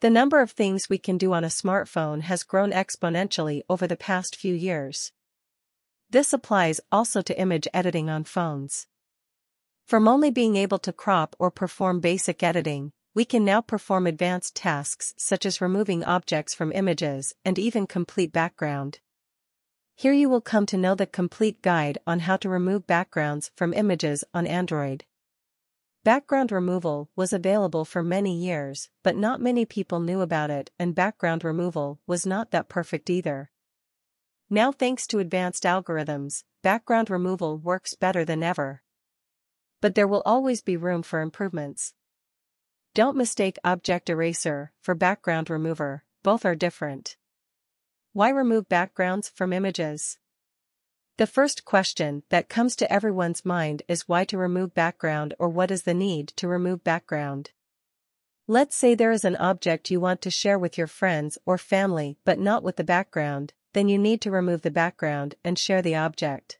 The number of things we can do on a smartphone has grown exponentially over the past few years. This applies also to image editing on phones. From only being able to crop or perform basic editing, we can now perform advanced tasks such as removing objects from images and even complete background. Here you will come to know the complete guide on how to remove backgrounds from images on Android. Background removal was available for many years, but not many people knew about it and background removal was not that perfect either. Now thanks to advanced algorithms, background removal works better than ever. But there will always be room for improvements. Don't mistake object eraser for background remover, both are different. Why remove backgrounds from images? The first question that comes to everyone's mind is why to remove background or what is the need to remove background. Let's say there is an object you want to share with your friends or family but not with the background, then you need to remove the background and share the object.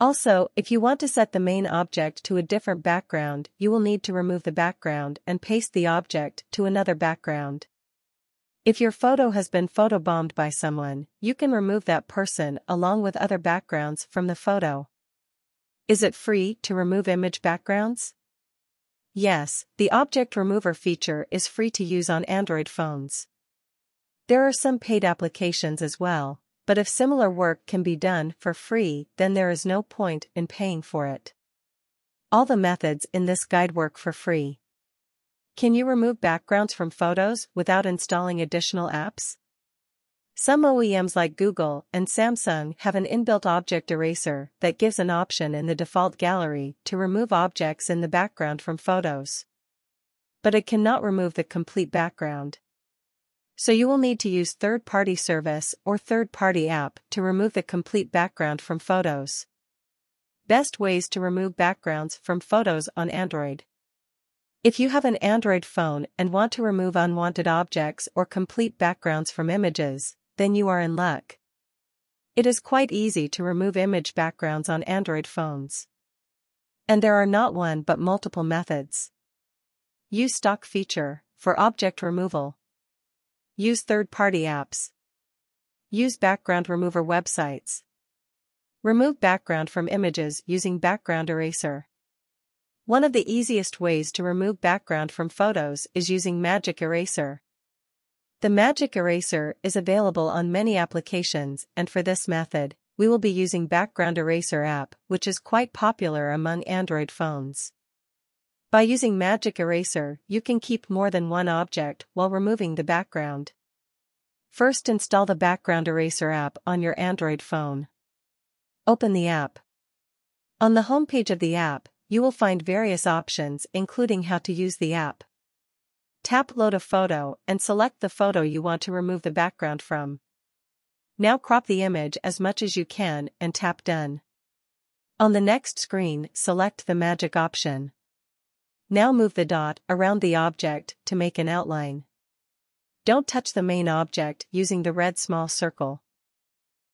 Also, if you want to set the main object to a different background, you will need to remove the background and paste the object to another background. If your photo has been photobombed by someone, you can remove that person along with other backgrounds from the photo. Is it free to remove image backgrounds? Yes, the Object Remover feature is free to use on Android phones. There are some paid applications as well, but if similar work can be done for free then there is no point in paying for it. All the methods in this guide work for free. Can you remove backgrounds from photos without installing additional apps? Some OEMs like Google and Samsung have an inbuilt object eraser that gives an option in the default gallery to remove objects in the background from photos. But it cannot remove the complete background. So you will need to use third-party service or third-party app to remove the complete background from photos. Best ways to remove backgrounds from photos on Android. If you have an Android phone and want to remove unwanted objects or complete backgrounds from images, then you are in luck. It is quite easy to remove image backgrounds on Android phones. And there are not one but multiple methods. Use stock feature for object removal. Use third-party apps. Use background remover websites. Remove background from images using background eraser. One of the easiest ways to remove background from photos is using Magic Eraser. The Magic Eraser is available on many applications and for this method, we will be using Background Eraser app which is quite popular among Android phones. By using Magic Eraser, you can keep more than one object while removing the background. First install the Background Eraser app on your Android phone. Open the app. On the homepage of the app, you will find various options including how to use the app. Tap Load a photo and select the photo you want to remove the background from. Now crop the image as much as you can and tap Done. On the next screen, select the magic option. Now move the dot around the object to make an outline. Don't touch the main object using the red small circle.